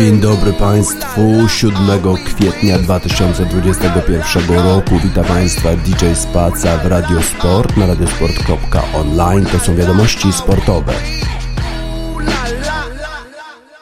Dzień dobry Państwu. 7 kwietnia 2021 roku. Witam Państwa DJ Spaca w Radiosport na radiosport.online. To są wiadomości sportowe.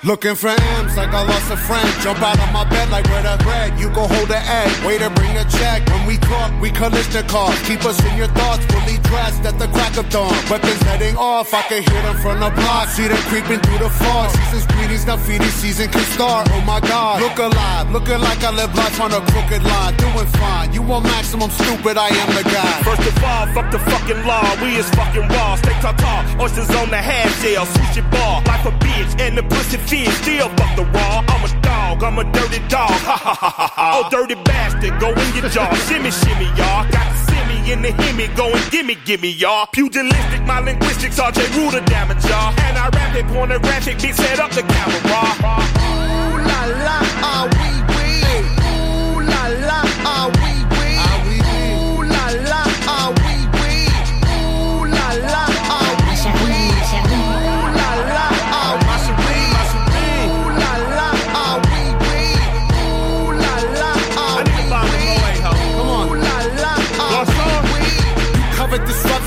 Looking for M's like I lost a friend. Jump out of my bed like where the bread. You go hold the egg. Way to bring the check. When we talk, we collision cars. Keep us in your thoughts, fully dressed at the crack of dawn. Weapons heading off. I can hear them from the block. See them creeping through the fog. Season's greetings, now feeding season can start. Oh my God. Look alive. Looking like I live life on a crooked line. Doing fine. You want maximum stupid. I am the guy. First of all, fuck the fucking law. We is fucking raw. Stay tall. Oysters on the half shell. Switch your ball. Like a bitch. And the pussy fish, still fuck the raw. I'm a dog, I'm a dirty dog. Ha ha ha ha ha. Oh, dirty bastard, go in your jaw. shimmy, shimmy, y'all. Got the simmy in the himmy, go and gimme, gimme, y'all. Pugilistic, my linguistics, RJ Ruder damage, y'all. And I rap it, pornographic, bitch, set up the camera. Ooh la la,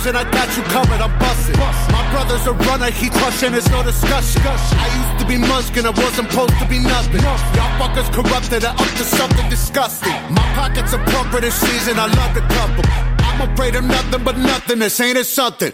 disruption, I got you covered, I'm busting. My brother's a runner, he crushing, there's no discussion. I used to be muskin', I wasn't supposed to be nothing. Y'all fuckers corrupted, I up to something disgusting. My pockets are plumper this season, I love dump them. I'm afraid of nothing but nothing, this ain't it something.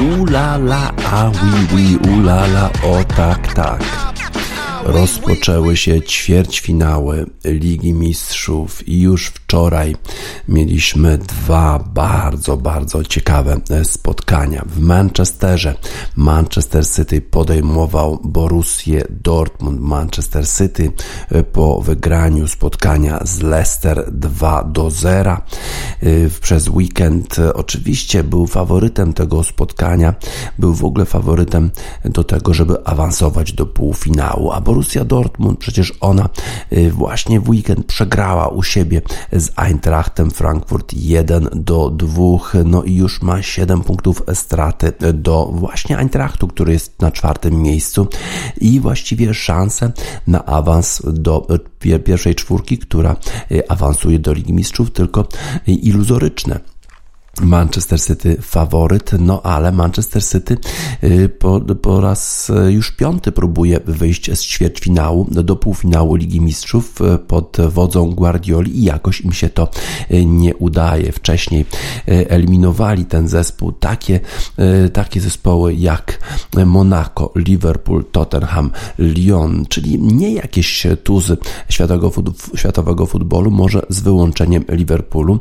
Ooh la la, ah oui oui, ooh la la, o tak tak. Rozpoczęły się ćwierćfinały Ligi Mistrzów i już wczoraj mieliśmy dwa bardzo, bardzo ciekawe spotkania. W Manchesterze Manchester City podejmował Borussię Dortmund. Manchester City po wygraniu spotkania z Leicester 2 do 0 przez weekend oczywiście był faworytem tego spotkania, był w ogóle faworytem do tego, żeby awansować do półfinału, a Borussia Dortmund, przecież ona y, właśnie w weekend przegrała u siebie z Eintrachtem Frankfurt 1 do 2, no i już ma 7 punktów straty do właśnie Eintrachtu, który jest na czwartym miejscu. I właściwie szanse na awans do y, pierwszej czwórki, która y, awansuje do Ligi Mistrzów, tylko iluzoryczne. Manchester City faworyt, no ale Manchester City y, po, po raz y, już piąty próbuje wyjść z ćwierćfinału do półfinału Ligi Mistrzów y, pod wodzą Guardioli i jakoś im się to nie udaje. Wcześniej eliminowali ten zespół takie, takie zespoły jak Monaco, Liverpool, Tottenham, Lyon, czyli nie jakieś tuzy światowego, światowego futbolu, może z wyłączeniem Liverpoolu,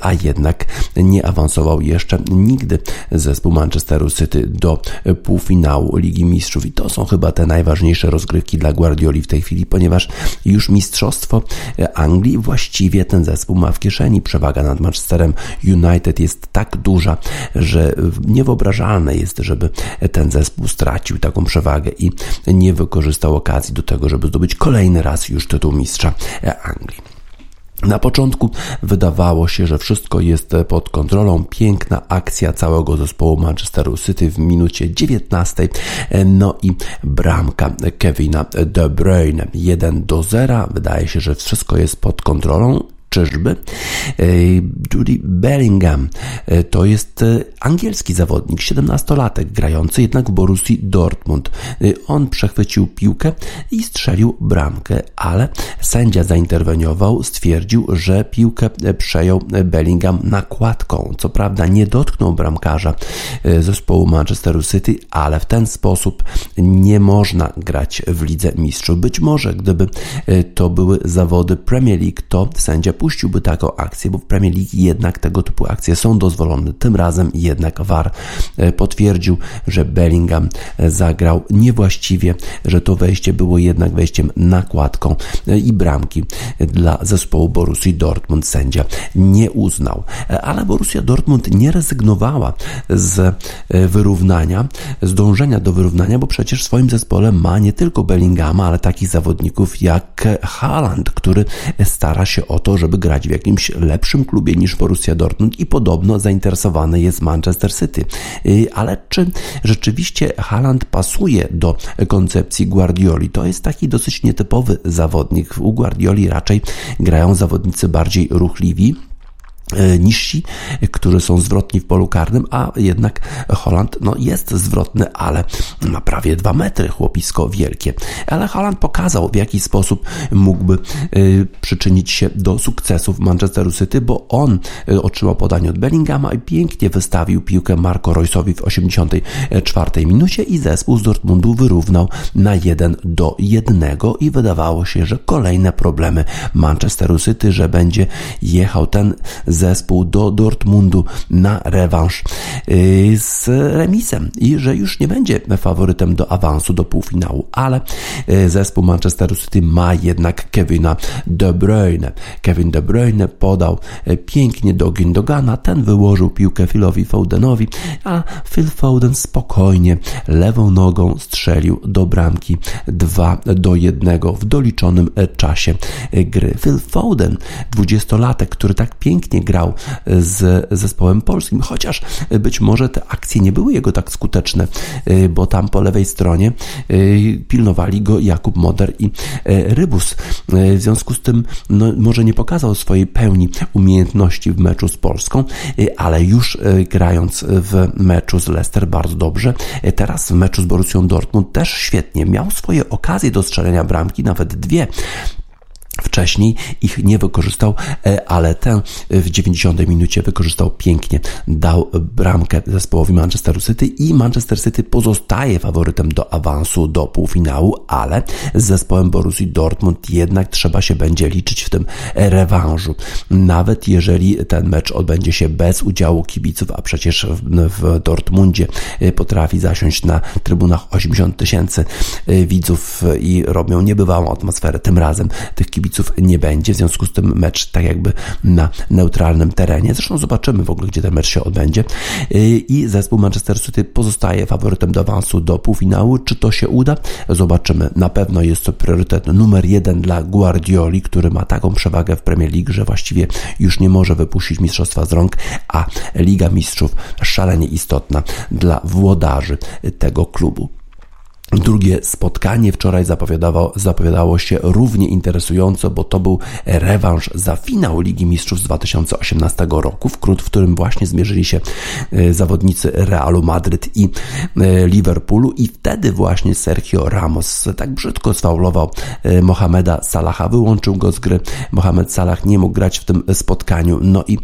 a jednak nie awansował jeszcze nigdy zespół Manchesteru City do półfinału Ligi Mistrzów i to są chyba te najważniejsze rozgrywki dla Guardioli w tej chwili, ponieważ już mistrzostwo Anglii właściwie ten zespół ma w kieszeni. Przewaga nad Manchesterem United jest tak duża, że niewyobrażalne jest, żeby ten zespół stracił taką przewagę i nie wykorzystał okazji do tego, żeby zdobyć kolejny raz już tytuł mistrza Anglii. Na początku wydawało się, że wszystko jest pod kontrolą. Piękna akcja całego zespołu Manchesteru City w minucie 19. No i bramka Kevina De Bruyne 1 do 0. Wydaje się, że wszystko jest pod kontrolą Czyżby? Judy Bellingham to jest angielski zawodnik, 17-latek, grający jednak w Borussii Dortmund. On przechwycił piłkę i strzelił bramkę, ale sędzia zainterweniował, stwierdził, że piłkę przejął Bellingham nakładką. Co prawda nie dotknął bramkarza zespołu Manchesteru City, ale w ten sposób nie można grać w Lidze Mistrzów. Być może gdyby to były zawody Premier League, to sędzia puściłby taką akcję, bo w Premier League jednak tego typu akcje są dozwolone. Tym razem jednak VAR e, potwierdził, że Bellingham e, zagrał niewłaściwie, że to wejście było jednak wejściem nakładką e, i bramki dla zespołu Borussii Dortmund sędzia nie uznał. Ale Borussia Dortmund nie rezygnowała z wyrównania, z dążenia do wyrównania, bo przecież w swoim zespole ma nie tylko Bellinghama, ale takich zawodników jak Haaland, który stara się o to, żeby grać w jakimś lepszym klubie niż Borussia Dortmund i podobno zainteresowany jest Manchester City. Y, ale czy rzeczywiście Haaland pasuje do koncepcji Guardioli? To jest taki dosyć nietypowy zawodnik. U Guardioli raczej grają zawodnicy bardziej ruchliwi, niżsi, którzy są zwrotni w polu karnym, a jednak Holland no, jest zwrotny, ale ma prawie dwa metry, chłopisko wielkie. Ale Holland pokazał, w jaki sposób mógłby y, przyczynić się do sukcesów Manchesteru City, bo on y, otrzymał podanie od Bellingama i pięknie wystawił piłkę Marco Royce'owi w 84 minucie i zespół z Dortmundu wyrównał na 1 do 1 i wydawało się, że kolejne problemy Manchesteru City, że będzie jechał ten zespół do Dortmundu na rewanż y, z remisem i że już nie będzie faworytem do awansu do półfinału, ale y, zespół Manchester City ma jednak Kevina De Bruyne. Kevin De Bruyne podał y, pięknie do Gindogana, ten wyłożył piłkę Philowi Fodenowi, a Phil Foden spokojnie lewą nogą strzelił do bramki 2 do 1 w doliczonym czasie gry. Phil Foden, dwudziestolatek, który tak pięknie grał z zespołem polskim, chociaż być może te akcje nie były jego tak skuteczne, y, bo tam po lewej stronie pilnowali go Jakub Moder i Rybus. W związku z tym no, może nie pokazał swojej pełni umiejętności w meczu z Polską, ale już grając w meczu z Leicester bardzo dobrze. Teraz w meczu z Borussią Dortmund też świetnie. Miał swoje okazje do strzelenia bramki, nawet dwie. Wcześniej ich nie wykorzystał, e, ale tę w 90 minucie wykorzystał pięknie. Dał bramkę zespołowi Manchesteru City i Manchester City pozostaje faworytem do awansu do półfinału, ale z zespołem Borussii Dortmund jednak trzeba się będzie liczyć w tym rewanżu. Nawet jeżeli ten mecz odbędzie się bez udziału kibiców, a przecież w, Dortmundzie e, potrafi zasiąść na trybunach 80 tysięcy e, widzów i robią niebywałą atmosferę. Tym razem tych kibiców kibiców nie będzie, w związku z tym mecz tak jakby na neutralnym terenie. Zresztą zobaczymy w ogóle, gdzie ten mecz się odbędzie. I zespół Manchester City pozostaje faworytem do awansu do półfinału. Czy to się uda? Zobaczymy. Na pewno jest to priorytet numer jeden dla Guardioli, który ma taką przewagę w Premier League, że właściwie już nie może wypuścić mistrzostwa z rąk, a Liga Mistrzów szalenie istotna dla włodarzy tego klubu. Drugie spotkanie wczoraj zapowiadało, zapowiadało się równie interesująco, bo to był rewanż za finał Ligi Mistrzów z 2018 roku, w którym właśnie zmierzyli się e, zawodnicy Realu Madryt i e, Liverpoolu. I wtedy właśnie Sergio Ramos tak brzydko sfaulował e, Mohameda Salaha, wyłączył go z gry. Mohamed Salah nie mógł grać w tym spotkaniu, no i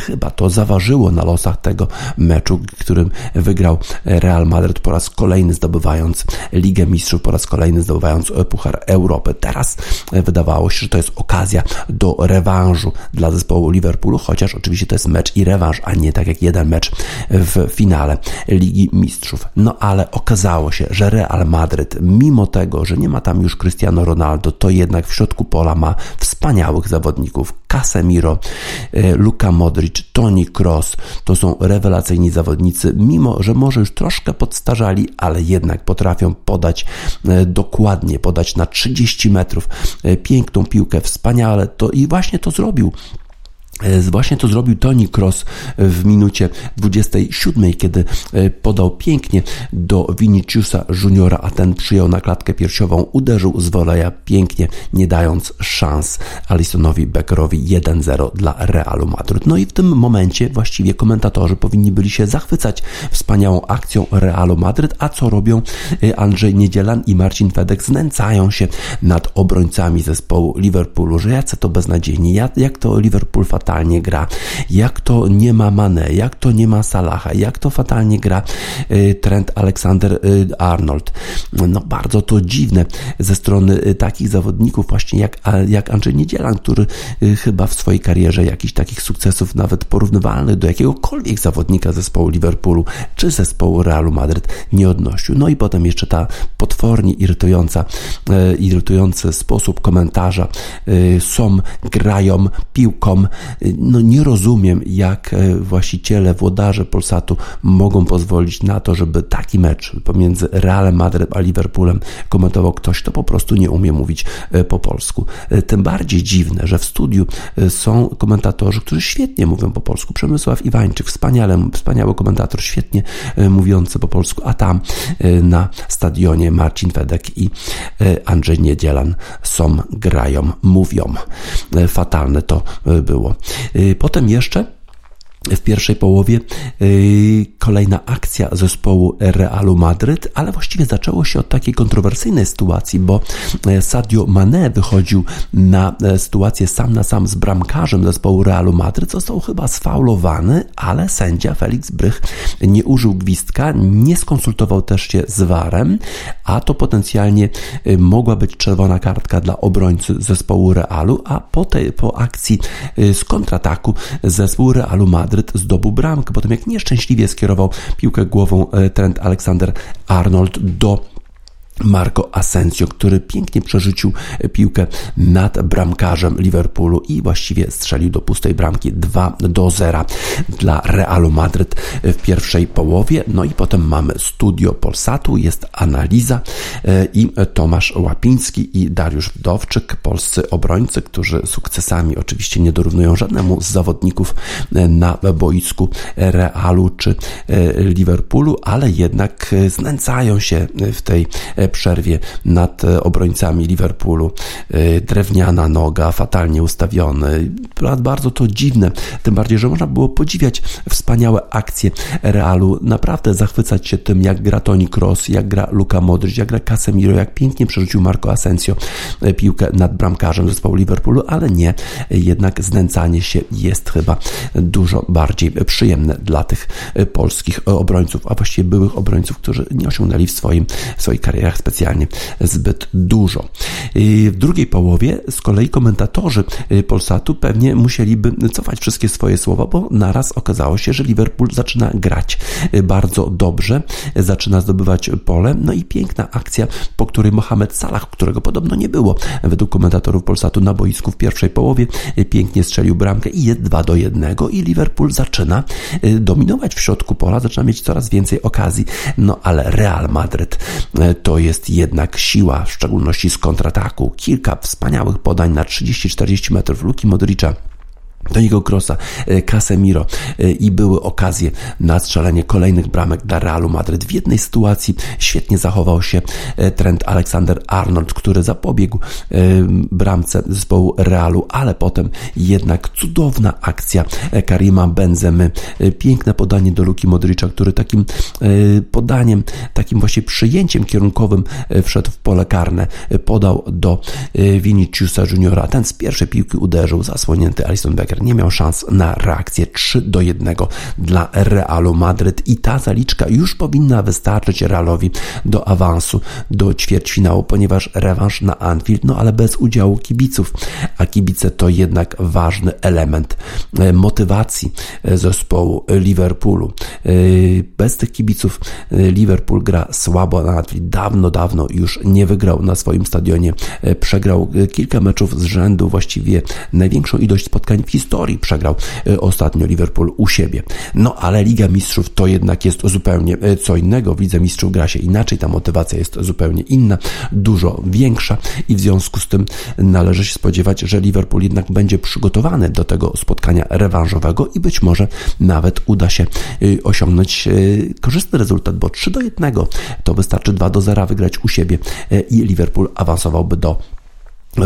chyba to zaważyło na losach tego meczu, którym wygrał Real Madryt po raz kolejny zdobywając Ligę Mistrzów po raz kolejny zdobywając Puchar Europy. Teraz e, wydawało się, że to jest okazja do rewanżu dla zespołu Liverpoolu, chociaż oczywiście to jest mecz i rewanż, a nie tak jak jeden mecz w finale Ligi Mistrzów. No ale okazało się, że Real Madryt, mimo tego, że nie ma tam już Cristiano Ronaldo, to jednak w środku pola ma wspaniałych zawodników. Casemiro, e, Luka Modric, Toni Kroos, to są rewelacyjni zawodnicy, mimo że może już troszkę podstarzali, ale jednak potrafią podać e, dokładnie, podać na 30 metrów e, piękną piłkę, wspaniale. To i właśnie to zrobił właśnie to zrobił Tony Cross w minucie 27, kiedy e, podał pięknie do Viniciusa Juniora, a ten przyjął na klatkę piersiową, uderzył z woleja pięknie, nie dając szans Alisonowi Beckerowi 1-0 dla Realu Madryt. No i w tym momencie właściwie komentatorzy powinni byli się zachwycać wspaniałą akcją Realu Madryt, a co robią e, Andrzej Niedzielan i Marcin Fedek? Znęcają się nad obrońcami zespołu Liverpoolu, że jacy to beznadziejni, jak to Liverpool fatalnie fatalnie gra, jak to nie ma Mane, jak to nie ma Salaha, jak to fatalnie gra y, Trent Alexander y, Arnold. No bardzo to dziwne ze strony y, takich zawodników właśnie jak, jak Andrzej Niedzielan, który chyba w swojej karierze jakichś takich sukcesów nawet porównywalnych do jakiegokolwiek zawodnika zespołu Liverpoolu czy zespołu Realu Madryt nie odnosił. No i potem jeszcze ta potwornie irytująca, irytujący sposób komentarza są, grają piłką, no nie rozumiem, jak e, właściciele, włodarze Polsatu mogą pozwolić na to, żeby taki mecz pomiędzy Realem Madryt a Liverpoolem komentował ktoś, kto po prostu nie umie mówić e, po polsku. E, tym bardziej dziwne, że w studiu są komentatorzy, którzy świetnie mówią po polsku. Przemysław Iwańczyk, wspaniale, wspaniały komentator, świetnie mówiący po polsku, a tam na stadionie Marcin Fedek i Andrzej Niedzielan są, grają, mówią. Fatalne to było. Y, potem jeszcze w pierwszej połowie y, kolejna akcja zespołu Realu Madryt, ale właściwie zaczęło się od takiej kontrowersyjnej sytuacji, bo e, Sadio Mane wychodził na e, sytuację sam na sam z bramkarzem zespołu Realu Madryt, został chyba sfaulowany, ale sędzia Felix Brych nie użył gwizdka, nie skonsultował też się z warem, a to potencjalnie e, mogła być czerwona kartka dla obrońcy zespołu Realu, a po, tej, po akcji z kontrataku zespół Realu Madryt zdobył bramkę, potem jak nieszczęśliwie skierował piłkę głową e, Trent Alexander Arnold do Marco Asensio, który pięknie przerzucił piłkę nad bramkarzem Liverpoolu i właściwie strzelił do pustej bramki 2 do 0 dla Realu Madryt w pierwszej połowie. No i potem mamy studio Polsatu, jest analiza e, i Tomasz Łapiński i Dariusz Wdowczyk, polscy obrońcy, którzy sukcesami oczywiście nie dorównują żadnemu z zawodników e, na boisku Realu czy e, Liverpoolu, ale jednak znęcają się w tej przerwie nad e, obrońcami Liverpoolu. E, drewniana noga, fatalnie ustawiony. Bardzo to dziwne, tym bardziej, że można było podziwiać wspaniałe akcje Realu, naprawdę zachwycać się tym, jak gra Toni Kroos, jak gra Luka Modric, jak gra Casemiro, jak pięknie przerzucił Marco Asensio e, piłkę nad bramkarzem zespołu Liverpoolu, ale nie, jednak znęcanie się jest chyba dużo bardziej przyjemne dla tych polskich obrońców, a właściwie byłych obrońców, którzy nie osiągnęli w swoim, w swoich karierach specjalnie zbyt dużo. W drugiej połowie z kolei komentatorzy y, Polsatu pewnie musieliby cofać wszystkie swoje słowa, bo naraz okazało się, że Liverpool zaczyna grać y, bardzo dobrze, zaczyna zdobywać pole, no i piękna akcja, po której Mohamed Salah, którego podobno nie było według komentatorów Polsatu na boisku w pierwszej połowie, y, pięknie strzelił bramkę i jest 2 do 1 i Liverpool zaczyna dominować w środku pola, zaczyna mieć coraz więcej okazji, no ale Real Madryt to jest jest jednak siła, w szczególności z kontrataku. Kilka wspaniałych podań na 30-40 metrów Luki Modricza do niego Krosa, e, Casemiro e, i były okazje na strzelanie kolejnych bramek dla Realu Madryt. W jednej sytuacji świetnie zachował się e, Trent Alexander Arnold, który zapobiegł bramce zespołu Realu, ale potem jednak cudowna akcja Karima Benzemy. Piękne podanie do Luki Modricza, który takim podaniem, takim właśnie przyjęciem kierunkowym wszedł w pole karne, podał do Viniciusa Juniora. Ten z pierwszej piłki uderzył, zasłonięty Alison Becker nie miał szans na reakcję 3 do 1 dla Realu Madryt i ta zaliczka już powinna wystarczyć Realowi do awansu do ćwierćfinału, ponieważ rewanż na Anfield, no ale bez udziału kibiców, a kibice to jednak ważny element e, motywacji e, zespołu Liverpoolu. E, bez tych kibiców Liverpool gra słabo na Anfield. Dawno, dawno już nie wygrał na swoim stadionie. Przegrał kilka meczów z rzędu, właściwie największą ilość spotkań w historii historii przegrał ostatnio Liverpool u siebie. No ale Liga Mistrzów to jednak jest zupełnie co innego. W Lidze Mistrzów gra się inaczej, ta motywacja jest zupełnie inna, dużo większa i w związku z tym należy się spodziewać, że Liverpool jednak będzie przygotowany do tego spotkania rewanżowego i być może nawet uda się osiągnąć korzystny rezultat, bo 3 do 1 to wystarczy 2 do 0 wygrać u siebie i Liverpool awansowałby do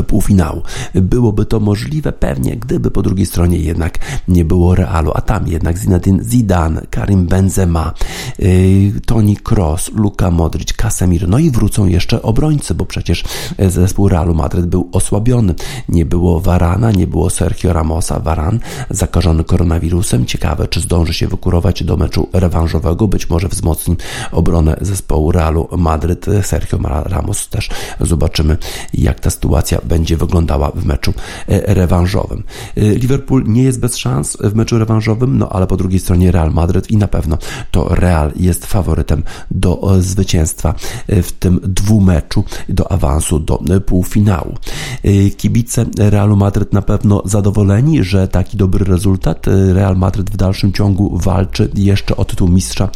półfinału. Byłoby to możliwe pewnie, gdyby po drugiej stronie jednak nie było Realu, a tam jednak Zinedine Zidane, Karim Benzema, yy, Toni Kroos, Luka Modric, Casemiro, no i wrócą jeszcze obrońcy, bo przecież zespół Realu Madryt był osłabiony. Nie było Varana, nie było Sergio Ramosa, Varan zakażony koronawirusem. Ciekawe, czy zdąży się wykurować do meczu rewanżowego, być może wzmocni obronę zespołu Realu Madryt. Sergio Ramos też zobaczymy, jak ta sytuacja będzie wyglądała w meczu e, rewanżowym. E, Liverpool nie jest bez szans w meczu rewanżowym, no ale po drugiej stronie Real Madryt i na pewno to Real jest faworytem do e, zwycięstwa w tym dwumeczu, do awansu do półfinału. Kibice Realu Madryt na pewno zadowoleni, że taki dobry rezultat. Real Madryt w dalszym ciągu walczy jeszcze o tytuł mistrza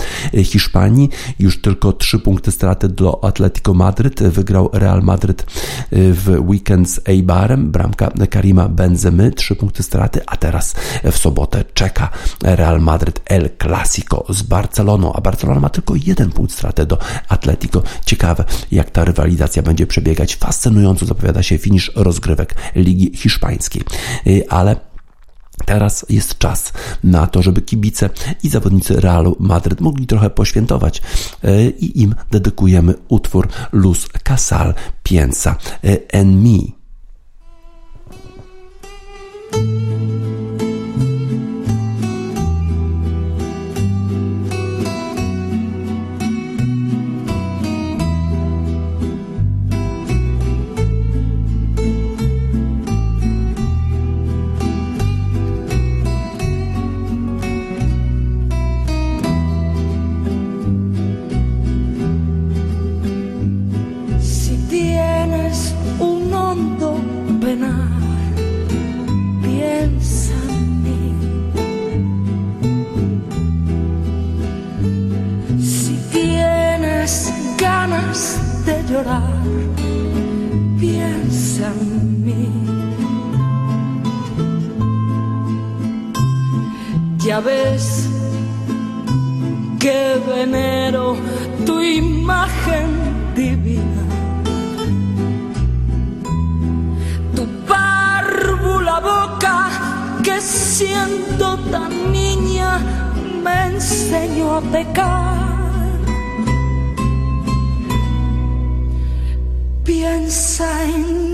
Hiszpanii. Już tylko trzy punkty straty do Atletico Madryt. Wygrał Real Madryt w weekend weekend z Eibarem, bramka Karima Benzemy, trzy punkty straty, a teraz w sobotę czeka Real Madrid El Clasico z Barceloną, a Barcelona ma tylko jeden punkt straty do Atletico. Ciekawe, jak ta rywalizacja będzie przebiegać. Fascynująco zapowiada się finisz rozgrywek Ligi Hiszpańskiej. Y, ale Teraz jest czas na to, żeby kibice i zawodnicy Realu Madryt mogli trochę poświętować y, i im dedykujemy utwór Luz Casal Piensa en mi. pequeña vez que venero tu imagen divina. Tu párvula boca que siento tan niña me enseñó a pecar. Piensa en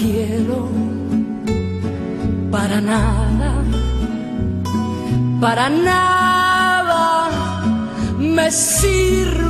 quiero para nada, para nada me sirve.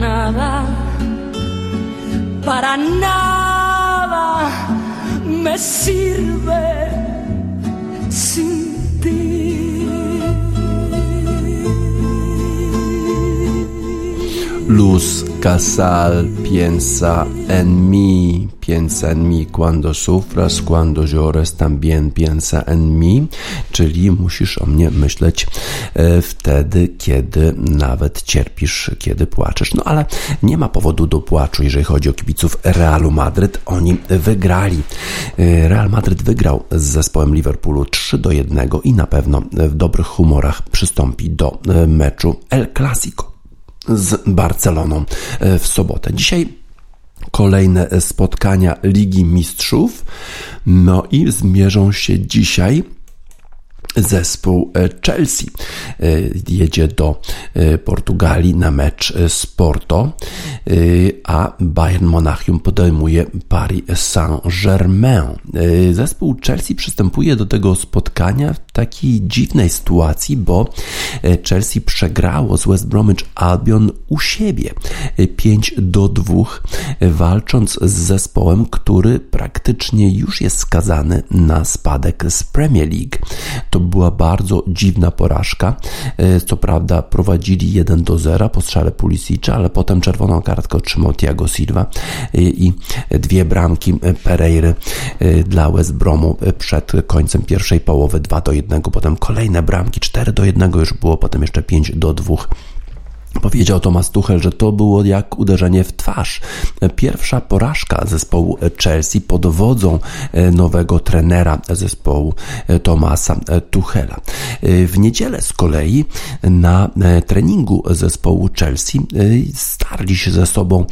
Nada, para nada me sirve Casal piensa en mí, piensa en mí. Cuando sufras, cuando llores, también piensa en mí. Czyli musisz o mnie myśleć e, wtedy, kiedy nawet cierpisz, kiedy płaczesz. No ale nie ma powodu do płaczu, jeżeli chodzi o kibiców Realu Madryt. Oni wygrali. E, Real Madryt wygrał z zespołem Liverpoolu 3 do 1 i na pewno w dobrych humorach przystąpi do e, meczu El Clasico z Barceloną w sobotę. Dzisiaj kolejne spotkania Ligi Mistrzów. No i zmierzą się dzisiaj zespół Chelsea jedzie do Portugalii na mecz z Porto, a Bayern Monachium podejmuje Paris Saint-Germain. Zespół Chelsea przystępuje do tego spotkania w takiej dziwnej sytuacji, bo Chelsea przegrało z West Bromwich Albion u siebie 5 do 2, walcząc z zespołem, który praktycznie już jest skazany na spadek z Premier League. To była bardzo dziwna porażka. Co prawda prowadzili 1 do 0 po strzale Pulisicza, ale potem czerwoną kartkę otrzymał Thiago Silva i dwie bramki Pereiry dla West Bromu przed końcem pierwszej połowy 2 do 1, potem kolejne bramki 4 do 1 już było, potem jeszcze 5 do 2 Powiedział Thomas Tuchel, że to było jak uderzenie w twarz. Pierwsza porażka zespołu Chelsea pod wodzą nowego trenera zespołu Thomasa Tuchela. W niedzielę z kolei na treningu zespołu Chelsea starli się ze sobą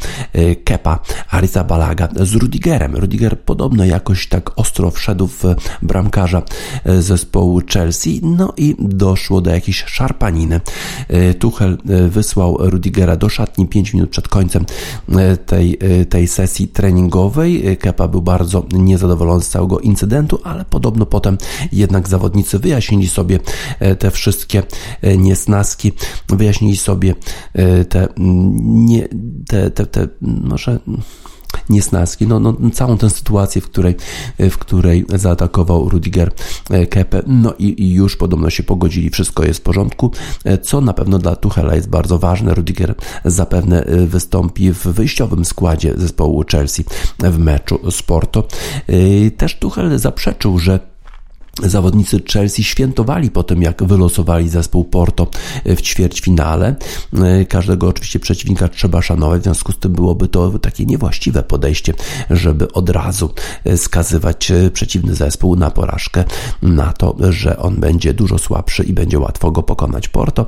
Kepa Arrizabalaga z Rudigerem. Rudiger podobno jakoś tak ostro wszedł w bramkarza zespołu Chelsea, no i doszło do jakiejś szarpaniny. Tuchel wysłał wysłał Rudigera do szatni 5 minut przed końcem e, tej, e, tej sesji treningowej. Kepa był bardzo niezadowolony z całego incydentu, ale podobno potem jednak zawodnicy wyjaśnili sobie e, te wszystkie niesnaski, wyjaśnili sobie te, nie, te, te, te może niesnaski, no, no, całą tę sytuację, w której, w której zaatakował Rudiger e, Kepe, no i, i, już podobno się pogodzili, wszystko jest w porządku, e, co na pewno dla Tuchela jest bardzo ważne. Rudiger zapewne e, wystąpi w wyjściowym składzie zespołu Chelsea w meczu z Porto. Też Tuchel zaprzeczył, że Zawodnicy Chelsea świętowali po tym, jak wylosowali zespół Porto w ćwierćfinale. Każdego oczywiście przeciwnika trzeba szanować, w związku z tym byłoby to takie niewłaściwe podejście, żeby od razu skazywać przeciwny zespół na porażkę, na to, że on będzie dużo słabszy i będzie łatwo go pokonać. Porto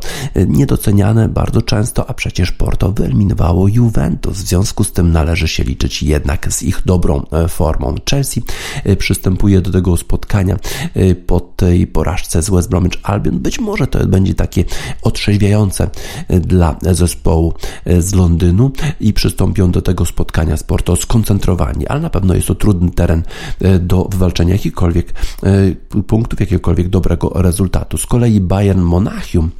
niedoceniane bardzo często, a przecież Porto wyeliminowało Juventus, w związku z tym należy się liczyć jednak z ich dobrą formą. Chelsea przystępuje do tego spotkania po tej porażce z West Bromwich Albion. Być może to będzie takie otrzeźwiające y, dla zespołu y, z Londynu i przystąpią do tego spotkania z Porto skoncentrowani, ale na pewno jest to trudny teren do wywalczenia jakichkolwiek punktów, jakiegokolwiek dobrego rezultatu. Z kolei Bayern Monachium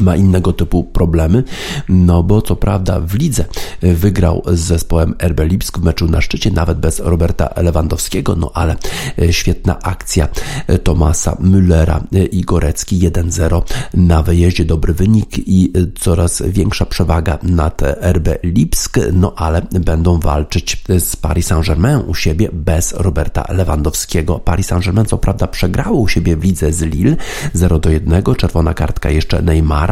ma innego typu problemy, no bo co prawda w lidze wygrał z zespołem RB Lipsk w meczu na szczycie, nawet bez Roberta Lewandowskiego, no ale e, świetna akcja e, Tomasa Müllera e, i Gorecki 1-0 na wyjeździe, dobry wynik i coraz większa przewaga nad RB Lipsk, no ale będą walczyć z Paris Saint-Germain u siebie bez Roberta Lewandowskiego. Paris Saint-Germain co prawda przegrało u siebie w lidze z Lille 0 1, czerwona kartka jeszcze Neymar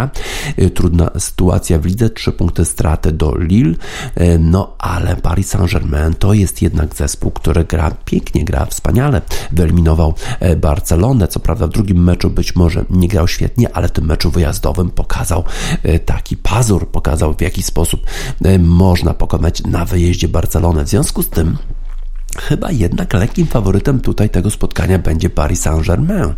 Y, trudna sytuacja w lidze, trzy punkty straty do Lille, y, no ale Paris Saint-Germain to jest jednak zespół, który gra pięknie, gra wspaniale. Wyeliminował e, Barcelonę, co prawda w drugim meczu być może nie grał świetnie, ale w tym meczu wyjazdowym pokazał e, taki pazur, pokazał w jaki sposób e, można pokonać na wyjeździe Barcelonę. W związku z tym Chyba jednak lekkim faworytem tutaj tego spotkania będzie Paris Saint-Germain,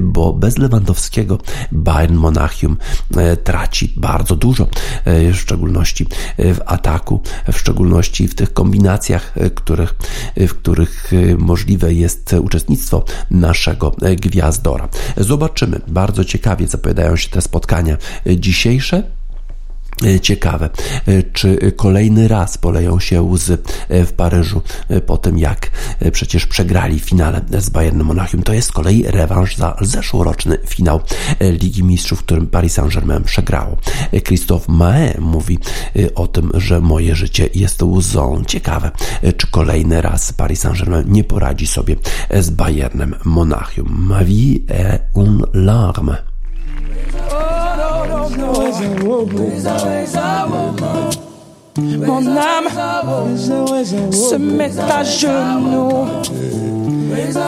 bo bez Lewandowskiego Bayern Monachium e, traci bardzo dużo, e, w szczególności w ataku, w szczególności w tych kombinacjach, których, w których możliwe jest uczestnictwo naszego gwiazdora. Zobaczymy. Bardzo ciekawie zapowiadają się te spotkania dzisiejsze. E, ciekawe, e, czy kolejny raz poleją się łzy e, w Paryżu po tym, jak przecież przegrali finale z Bayernem Monachium. To jest z kolei rewanż za zeszłoroczny finał Ligi Mistrzów, w którym Paris Saint-Germain przegrało. Christophe Mae mówi o tym, że moje życie jest łzą. Ciekawe, czy kolejny raz Paris Saint-Germain nie poradzi sobie z Bayernem Monachium. Ma vie est une larme. Mon âme se met à genoux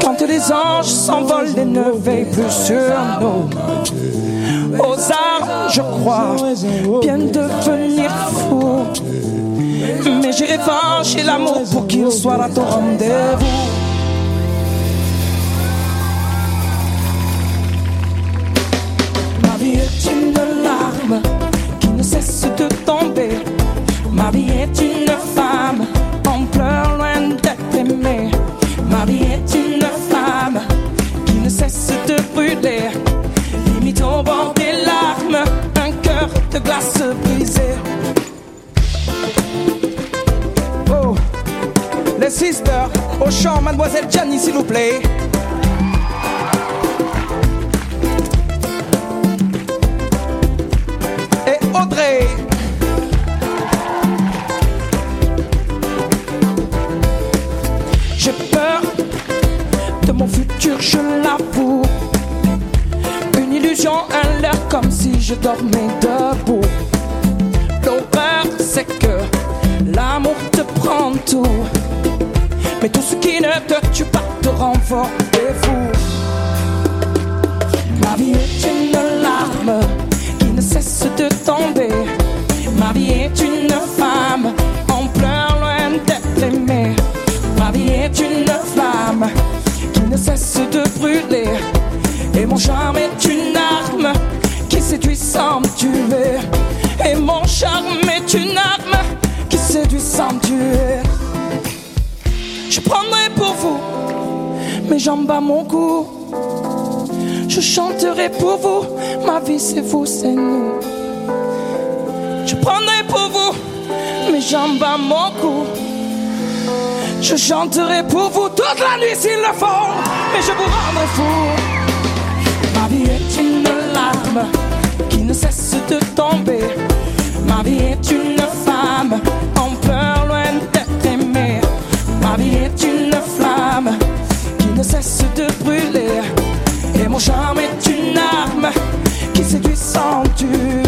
quand les anges s'envolent et ne veillent plus sur nous. Aux armes, je crois bien devenir fou. Mais j'ai revanche l'amour pour qu'il soit à ton rendez-vous. Ma vie est une larme qui ne cesse de tomber. Ma vie est une femme en pleurs loin d'être aimée. Ma vie est une femme qui ne cesse de brûler. Limite au bord des larmes, un cœur de glace brisé. Oh, les sisters, au chant, mademoiselle Jenny, s'il vous plaît. Je dormais debout. L'horreur, c'est que l'amour te prend tout. Mais tout ce qui ne te tue pas te rend et fou. Ma vie est une larme qui ne cesse de tomber. Ma vie est une femme en pleurs loin d'être aimée. Ma vie est une flamme qui ne cesse de brûler. Et mon charme est une jambes à mon cou. Je chanterai pour vous, ma vie c'est vous, c'est nous. Je prendrai pour vous mes jambes à mon cou. Je chanterai pour vous toute la nuit s'il le faut, mais je vous rendrai fou. Ma vie est une larme qui ne cesse de tomber. Ma vie est une de brûler. Et mon charme est une arme qui séduit sans tuer.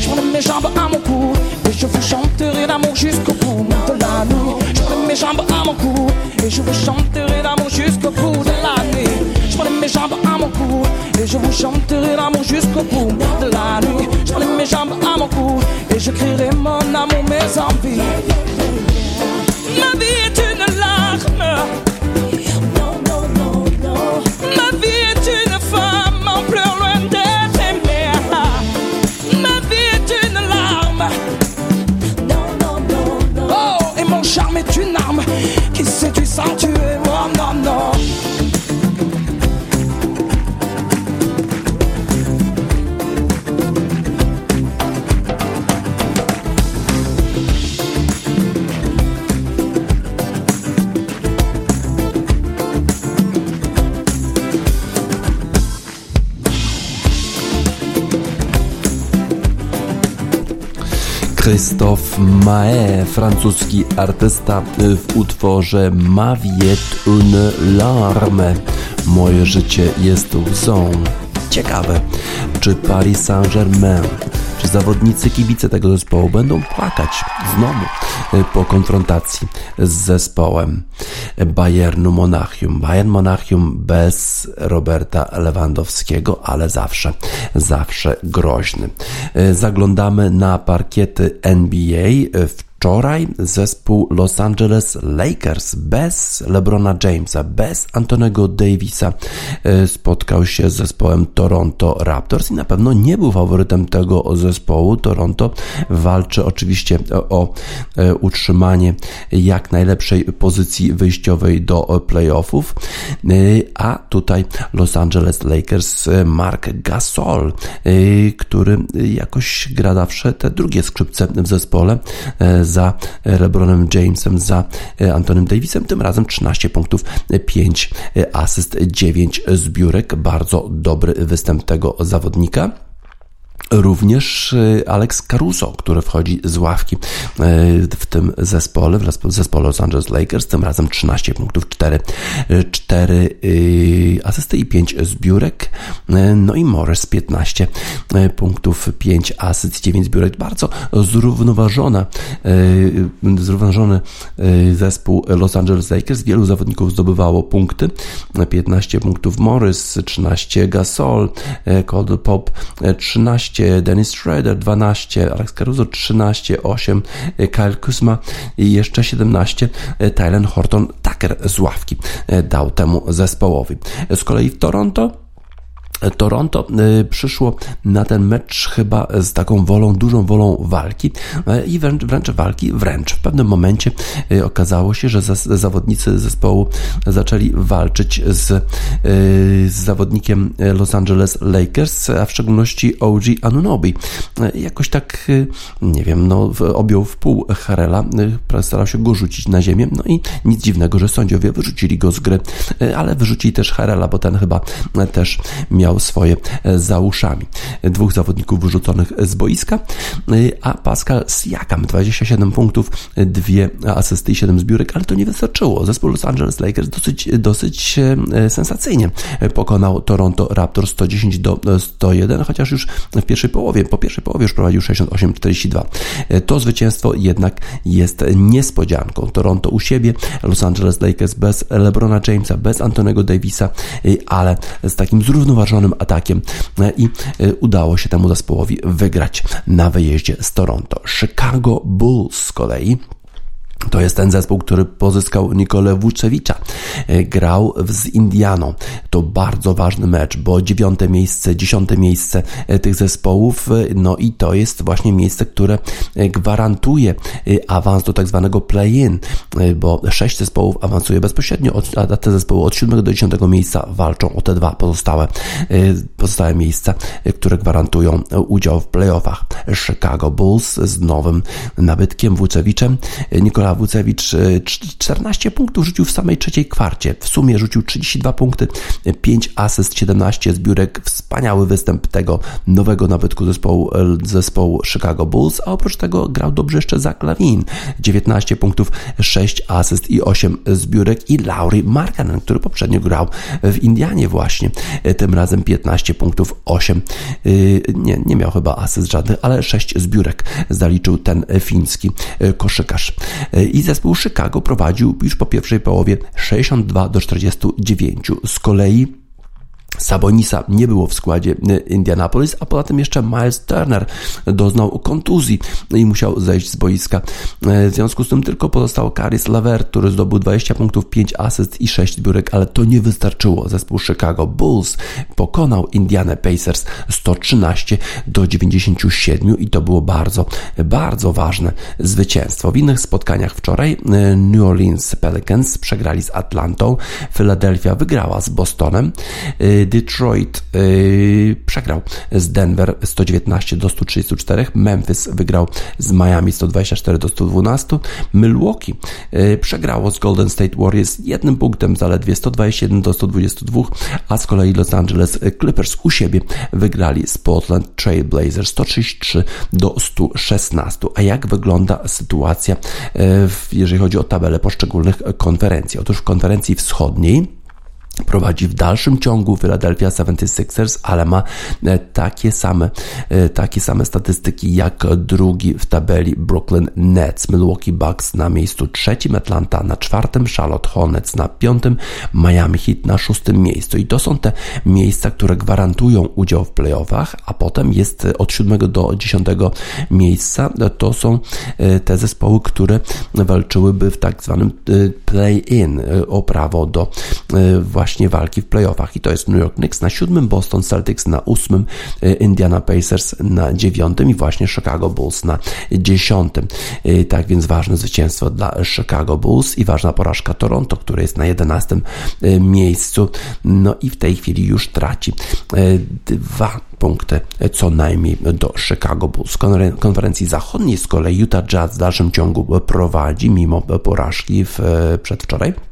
Je prends mes jambes à mon cou et je vous chanterai l'amour jusqu'au bout de la nuit. Je prends mes jambes à mon cou et je vous chanterai l'amour jusqu'au bout de la nuit. Je prends mes jambes à mon cou et je vous chanterai l'amour jusqu'au bout de la nuit. Je prends mes jambes à mon cou et je crierai mon amour, mes envies. Ma vie est Christophe Mae, francuski artysta w utworze Ma vie est une larme. Moje życie jest łzą. Ciekawe, czy Paris Saint-Germain, zawodnicy, kibice tego zespołu będą płakać znowu po konfrontacji z zespołem Bayernu Monachium. Bayern Monachium bez Roberta Lewandowskiego, ale zawsze, zawsze groźny. Zaglądamy na parkiety NBA w Wczoraj zespół Los Angeles Lakers bez LeBrona Jamesa, bez Antonego Davisa e, spotkał się z zespołem Toronto Raptors i na pewno nie był faworytem tego zespołu. Toronto walczy oczywiście o e, utrzymanie jak najlepszej pozycji wyjściowej do playoffów, e, a tutaj Los Angeles Lakers Mark Gasol, który jakoś gra zawsze te drugie skrzypce w zespole za LeBronem Jamesem, za e, Antonym Davisem. Tym razem 13 punktów, 5 e, asyst, 9 zbiórek. Bardzo dobry występ tego zawodnika. Również y, Alex Caruso, który wchodzi z ławki y, w tym zespole, w zespole Los Angeles Lakers, tym razem 13 punktów, 4, 4 y, asysty i 5 zbiórek. No i Morris 15 punktów, 5 asyst, 9 zbiórek. Bardzo zrównoważona, zrównoważony zespół Los Angeles Lakers. Wielu zawodników zdobywało punkty. 15 punktów Morris, 13 Gasol, Caldwell Pop 13 12, Dennis Schroeder 12, Alex Caruso 13, 8, Kyle Kuzma i jeszcze 17, Tylen Horton Tucker z ławki dał temu zespołowi. Z kolei w Toronto Toronto y, przyszło na ten mecz chyba z taką wolą, dużą wolą walki y, i wręcz, wręcz walki, wręcz w pewnym momencie y, okazało się, że zawodnicy zespołu zaczęli walczyć z, z zawodnikiem Los Angeles Lakers, a w szczególności OG Anunobi. Jakoś tak, nie wiem, no, objął w pół Harela, starał się go rzucić na ziemię, no i nic dziwnego, że sędziowie wyrzucili go z gry, ale wyrzucili też Harela, bo ten chyba też miał miał swoje e, za uszami. Dwóch zawodników wyrzuconych z boiska, e, a Pascal Siakam 27 punktów, dwie asysty i 7 zbiórek, ale to nie wystarczyło. Zespół Los Angeles Lakers dosyć, dosyć e, sensacyjnie pokonał Toronto Raptors 110 do 101, chociaż już w pierwszej połowie, po pierwszej połowie już prowadził 68-42. To zwycięstwo jednak jest niespodzianką. Toronto u siebie, Los Angeles Lakers bez LeBrona Jamesa, bez Antonego Davisa, ale z takim zrównoważonym atakiem e, i e, udało się temu zespołowi wygrać na wyjeździe z Toronto. Chicago Bulls z kolei to jest ten zespół, który pozyskał Nikolę Vucevicza. E, grał z Indianą. To bardzo ważny mecz, bo dziewiąte miejsce, dziesiąte miejsce e, tych zespołów, e, no i to jest właśnie miejsce, które gwarantuje awans do tak zwanego play-in, bo sześć zespołów awansuje bezpośrednio, a te zespoły od siódmego do dziesiątego miejsca walczą o te dwa pozostałe, pozostałe miejsca, które gwarantują udział w playoffach. Chicago Bulls z nowym nabytkiem Vuceviczem. Nikola Wucewicz 14 e, punktów rzucił w samej trzeciej kwarcie. W sumie rzucił 32 punkty, 5 asyst, 17 zbiórek. Wspaniały występ tego nowego nabytku zespołu, e, zespołu Chicago Bulls, a oprócz tego grał dobrze jeszcze za Lawin. 19 punktów, 6 asyst i 8 zbiórek i Laurie Markkanen, który poprzednio grał w Indianie właśnie. E, tym razem 15 punktów, 8 nie, nie miał chyba asyst żadnych, ale 6 zbiórek zaliczył ten fiński koszykarz i zespół Chicago prowadził już po pierwszej połowie 62 do 49. Z kolei Sabonisa nie było w składzie y, Indianapolis, a poza tym jeszcze Miles Turner doznał kontuzji i musiał zejść z boiska. Y, w związku z tym tylko pozostał Caris Laver, który zdobył 20 punktów, 5 asyst i 6 zbiórek, ale to nie wystarczyło. Zespół Chicago Bulls pokonał Indiana Pacers 113 do 97 i to było bardzo, bardzo ważne zwycięstwo. W innych spotkaniach wczoraj y, New Orleans Pelicans przegrali z Atlantą, Philadelphia wygrała z Bostonem, Detroit yy, przegrał z Denver 119 do 134, Memphis wygrał z Miami 124 do 112, Milwaukee yy, przegrało z Golden State Warriors jednym punktem zaledwie 121 do 122, a z kolei Los Angeles Clippers u siebie wygrali z Portland Trail Blazers 133 do 116. A jak wygląda sytuacja, yy, jeżeli chodzi o tabelę poszczególnych konferencji? Otóż w konferencji wschodniej prowadzi w dalszym ciągu Philadelphia 76ers, ale ma e, takie same, e, takie same statystyki jak drugi w tabeli Brooklyn Nets, Milwaukee Bucks na miejscu trzecim, Atlanta na czwartym, Charlotte Hornets na piątym, Miami Heat na szóstym miejscu. I to są te miejsca, które gwarantują udział w playoffach, a potem jest od siódmego do dziesiątego miejsca. To są e, te zespoły, które walczyłyby w tak zwanym play-in o prawo do właśnie właśnie walki w playoffach i to jest New York Knicks na siódmym, Boston Celtics na ósmym, e, Indiana Pacers na dziewiątym i właśnie Chicago Bulls na dziesiątym. E, tak więc ważne zwycięstwo dla Chicago Bulls i ważna porażka Toronto, które jest na jedenastym e, miejscu. No i w tej chwili już traci dwa punkty co najmniej do Chicago Bulls. Konferencji zachodniej z kolei Utah Jazz w dalszym ciągu prowadzi mimo porażki w przedwczoraj.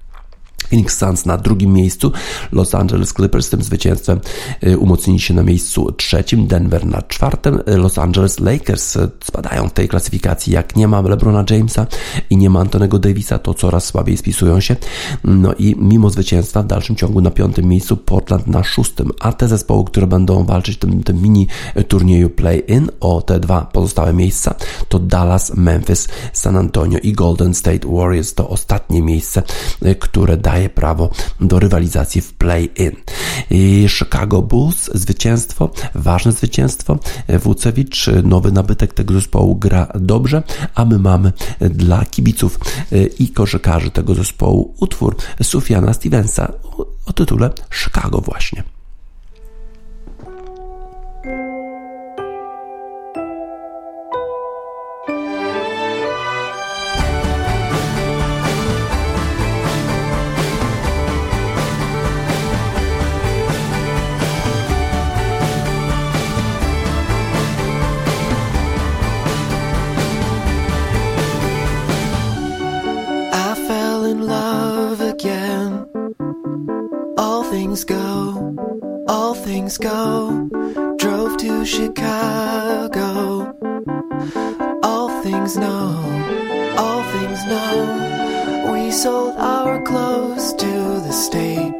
Phoenix Suns na drugim miejscu, Los Angeles Clippers z tym zwycięstwem y, umocnili się na miejscu trzecim, Denver na czwartym, y, Los Angeles Lakers y, spadają w tej klasyfikacji, jak nie ma LeBrona Jamesa i nie ma Antonego Davisa, to coraz słabiej spisują się, no i mimo zwycięstwa w dalszym ciągu na piątym miejscu, Portland na szóstym, a te zespoły, które będą walczyć w tym, tym mini turnieju play-in o te dwa pozostałe miejsca, to Dallas, Memphis, San Antonio i Golden State Warriors, to ostatnie miejsce, które daje daje prawo do rywalizacji w play-in. Chicago Bulls, zwycięstwo, ważne zwycięstwo. Wucewicz, nowy nabytek tego zespołu, gra dobrze, a my mamy dla kibiców i koszykarzy tego zespołu utwór Sufiana Stevensa o tytule Chicago właśnie. Things go, all things go. Drove to Chicago. All things know, all things know. We sold our clothes to the state.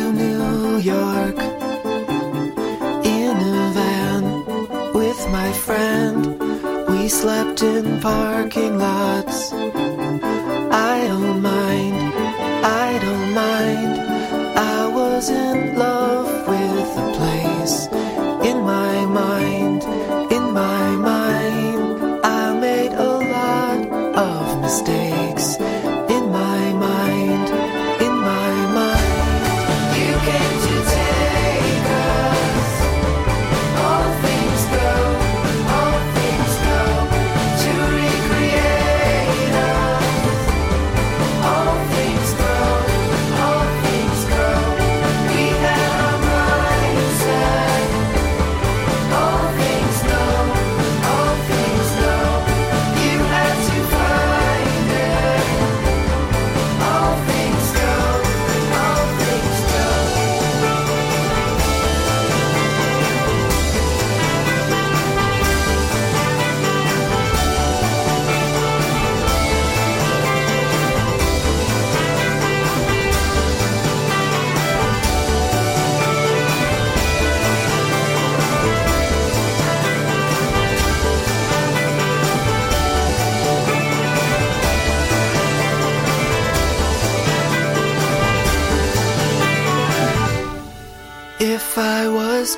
to New York in a van with my friend. We slept in parking lots.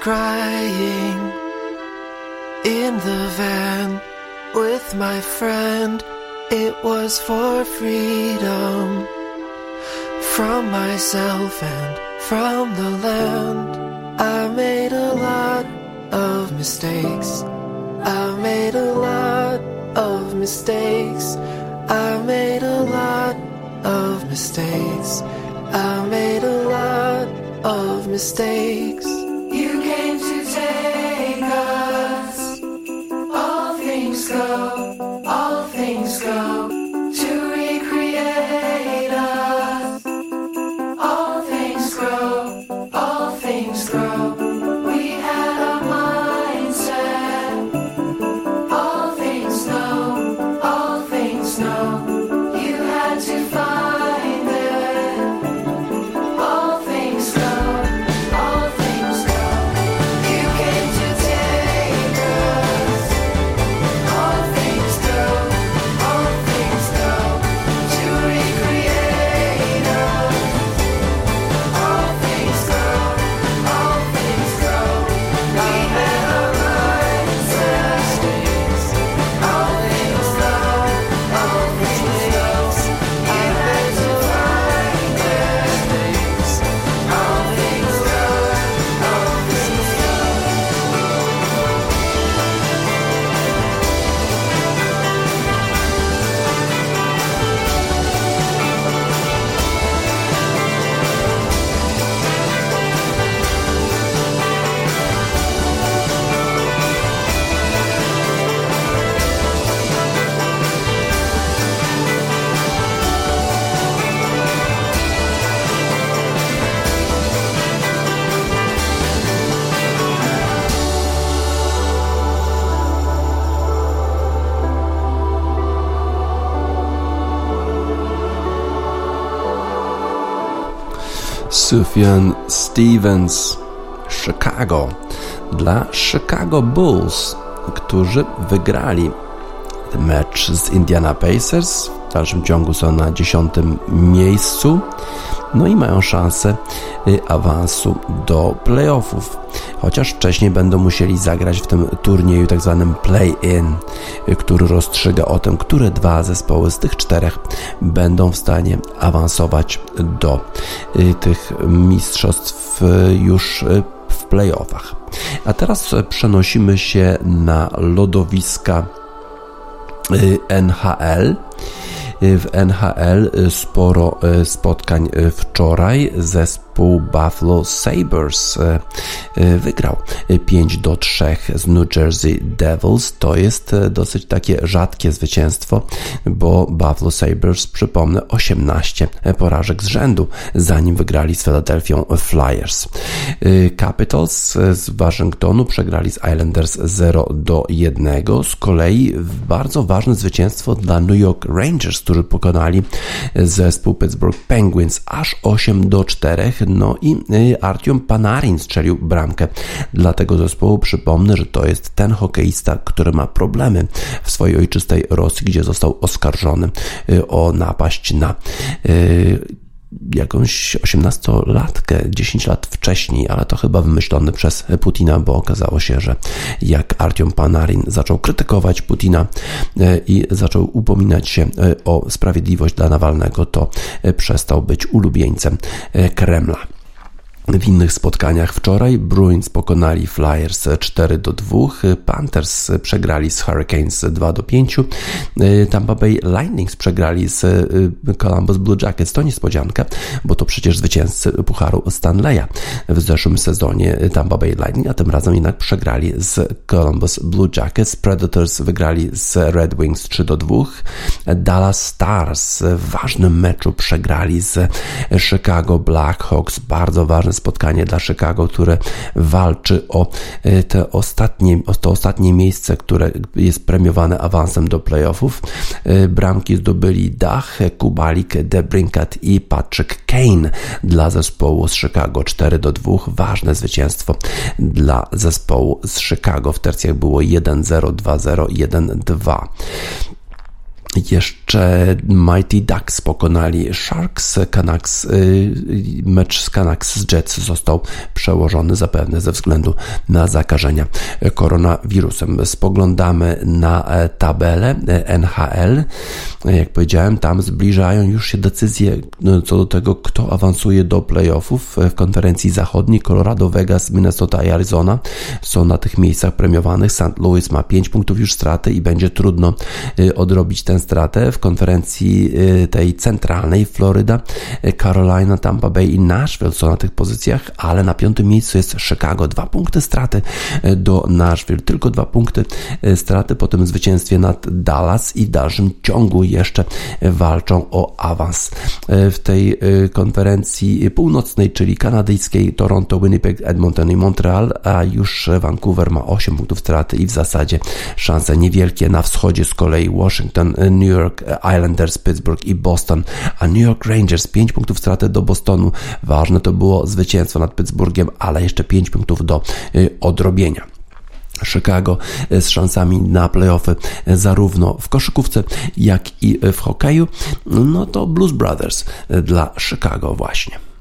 Crying in the van with my friend. It was for freedom from myself and from the land. I made a lot of mistakes. I made a lot of mistakes. I made a lot of mistakes. I made a lot of mistakes. Sufjan Stevens, Chicago. Dla Chicago Bulls, którzy wygrali mecz z Indiana Pacers. W dalszym ciągu są na dziesiątym miejscu. No i mają szansę y, awansu do playoffów. Chociaż wcześniej będą musieli zagrać w tym turnieju tak zwanym play-in, y, który rozstrzyga o tym, które dwa zespoły z tych czterech będą w stanie awansować do y, tych mistrzostw już w playoffach. A teraz przenosimy się na lodowiska NHL. W NHL y, sporo y, spotkań y, wczoraj. Zespół Buffalo Sabres y, y, wygrał y, 5 do 3 z New Jersey Devils. To jest y, dosyć takie rzadkie zwycięstwo, bo Buffalo Sabres, przypomnę, 18 porażek z rzędu, zanim wygrali z Philadelphia Flyers. Capitals z Waszyngtonu przegrali z Islanders 0 do 1. Z kolei bardzo ważne zwycięstwo dla New York Rangers, którzy pokonali zespół Pittsburgh Penguins aż 8 do 4. No i y, Artiom Panarin strzelił bramkę dla tego zespołu. Przypomnę, że to jest ten hokeista, który ma problemy w swojej ojczystej Rosji, gdzie został oskarżony y, o napaść na y, jakąś 18-latkę 10 lat wcześniej, ale to chyba wymyślone przez Putina, bo okazało się, że jak Artiom Panarin zaczął krytykować Putina e, i zaczął upominać się e, o sprawiedliwość dla Nawalnego, to e, przestał być ulubieńcem Kremla. W innych spotkaniach wczoraj Bruins pokonali Flyers 4 do 2, Panthers przegrali z Hurricanes 2 do 5, Tampa Bay Lightnings przegrali z y, Columbus Blue Jackets. To niespodzianka, bo to przecież zwycięzcy Pucharu Stanleya w zeszłym sezonie Tampa Bay Lightning, a tym razem jednak przegrali z Columbus Blue Jackets. Predators wygrali z Red Wings 3 do 2, Dallas Stars w ważnym meczu przegrali z Chicago Blackhawks. Bardzo spotkanie dla Chicago, które walczy o e, te ostatnie, o to ostatnie miejsce, które jest premiowane awansem do playoffów. E, Bramki zdobyli Dach, Kubalik, Debrinkat i Patrick Kane dla zespołu z Chicago 4 do 2. Ważne zwycięstwo dla zespołu z Chicago. W tercjach było 1-0, 2-0, 1-2. Jeszcze Mighty Ducks pokonali Sharks. Canucks, y, mecz z Canucks z Jets został przełożony zapewne ze względu na zakażenia koronawirusem. Spoglądamy na e, tabelę e, NHL. Jak powiedziałem, tam zbliżają już się decyzje no, co do tego, kto awansuje do playoffów w konferencji zachodniej. Colorado, Vegas, Minnesota i Arizona są na tych miejscach premiowanych. St. Louis ma 5 punktów już straty i będzie trudno y, odrobić tę stratę w konferencji y, tej centralnej. Floryda, y, Carolina, Tampa Bay i Nashville są na tych pozycjach, ale na piątym miejscu jest Chicago. Dwa punkty straty do Nashville, tylko dwa punkty straty po tym zwycięstwie nad Dallas i w dalszym ciągu jeszcze walczą o awans w tej konferencji północnej, czyli kanadyjskiej Toronto, Winnipeg, Edmonton i Montreal, a już Vancouver ma 8 punktów straty i w zasadzie szanse niewielkie. Na wschodzie z kolei Washington, New York Islanders, Pittsburgh i Boston, a New York Rangers 5 punktów straty do Bostonu. Ważne to było zwycięstwo nad Pittsburghem, ale jeszcze 5 punktów do y, odrobienia. Chicago z szansami na playoffy zarówno w koszykówce, jak i w hokeju, no to Blues Brothers dla Chicago właśnie.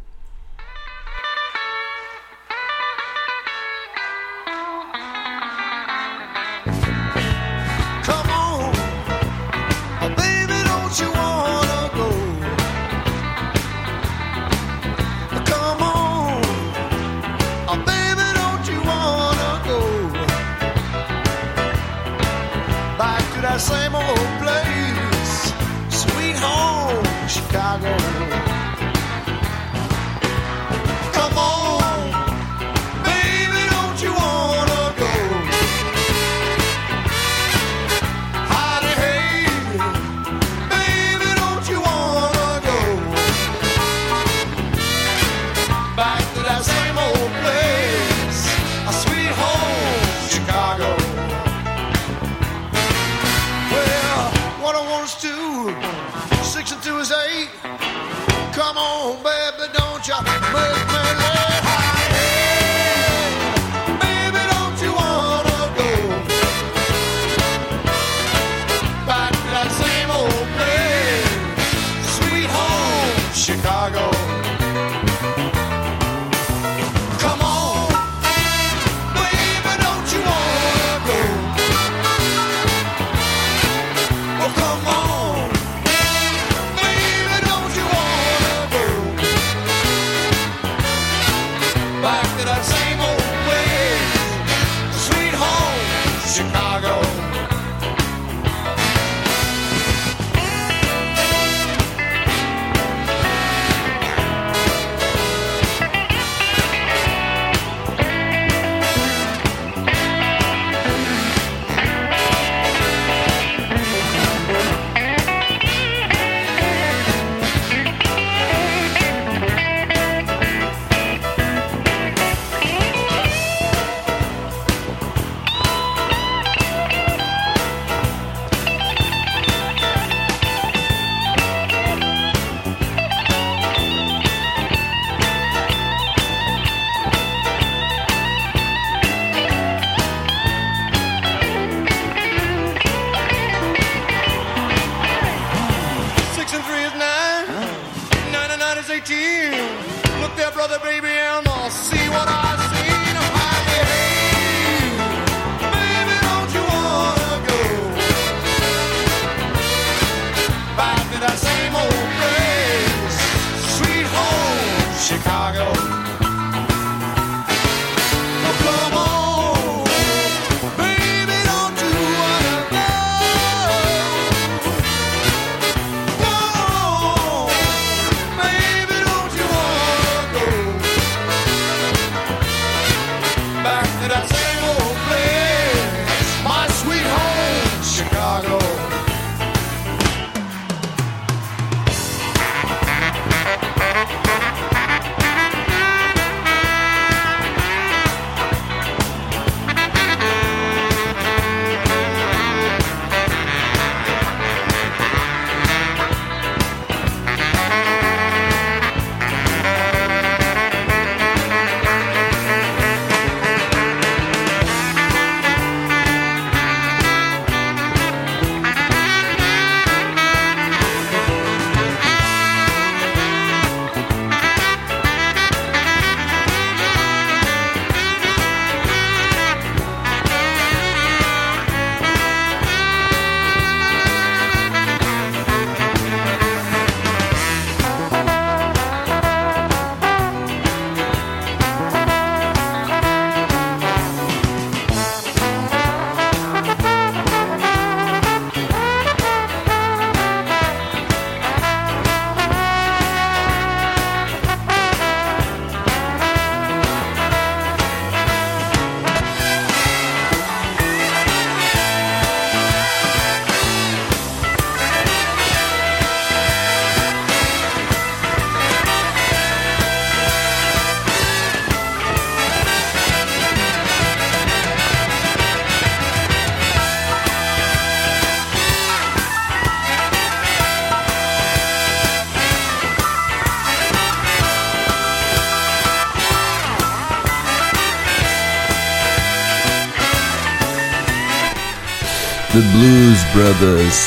The Blues Brothers,